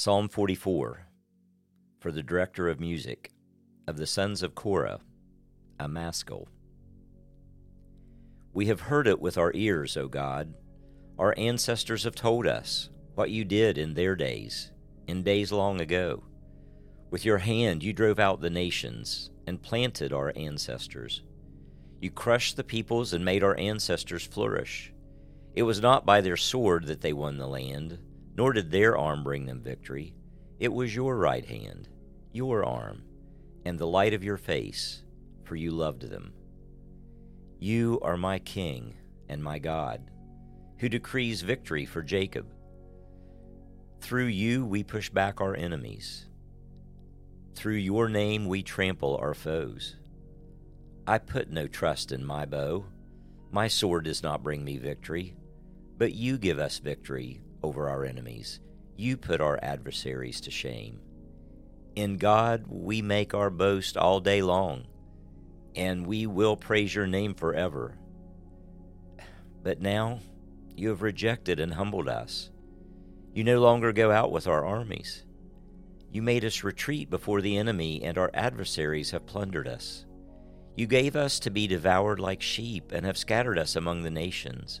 Psalm 44 For the director of music of the sons of Korah, a. We have heard it with our ears, O God. Our ancestors have told us what you did in their days, in days long ago. With your hand you drove out the nations and planted our ancestors. You crushed the peoples and made our ancestors flourish. It was not by their sword that they won the land nor did their arm bring them victory. It was your right hand, your arm, and the light of your face, for you loved them. You are my King and my God, who decrees victory for Jacob. Through you we push back our enemies. Through your name we trample our foes. I put no trust in my bow. My sword does not bring me victory, but you give us victory over our enemies. You put our adversaries to shame. In God we make our boast all day long, and we will praise your name forever. But now you have rejected and humbled us. You no longer go out with our armies. You made us retreat before the enemy, and our adversaries have plundered us. You gave us to be devoured like sheep, and have scattered us among the nations.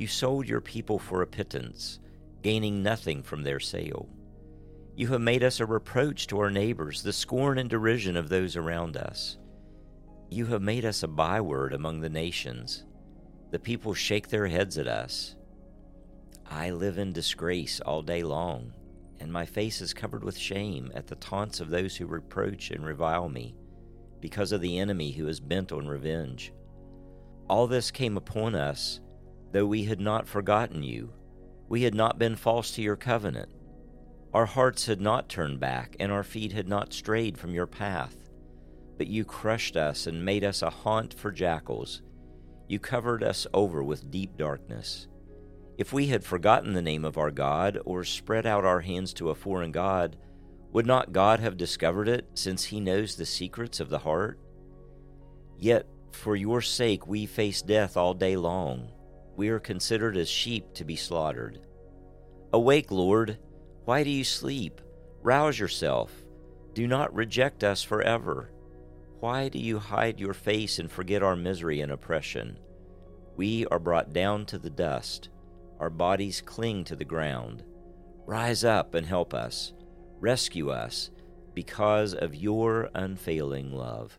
You sold your people for a pittance, gaining nothing from their sale. You have made us a reproach to our neighbors, the scorn and derision of those around us. You have made us a byword among the nations. The people shake their heads at us. I live in disgrace all day long, and my face is covered with shame at the taunts of those who reproach and revile me, because of the enemy who is bent on revenge. All this came upon us though we had not forgotten you, we had not been false to your covenant. Our hearts had not turned back, and our feet had not strayed from your path. But you crushed us and made us a haunt for jackals. You covered us over with deep darkness. If we had forgotten the name of our God, or spread out our hands to a foreign God, would not God have discovered it, since he knows the secrets of the heart? Yet for your sake we face death all day long we are considered as sheep to be slaughtered. Awake, Lord! Why do you sleep? Rouse yourself. Do not reject us forever. Why do you hide your face and forget our misery and oppression? We are brought down to the dust. Our bodies cling to the ground. Rise up and help us. Rescue us because of your unfailing love.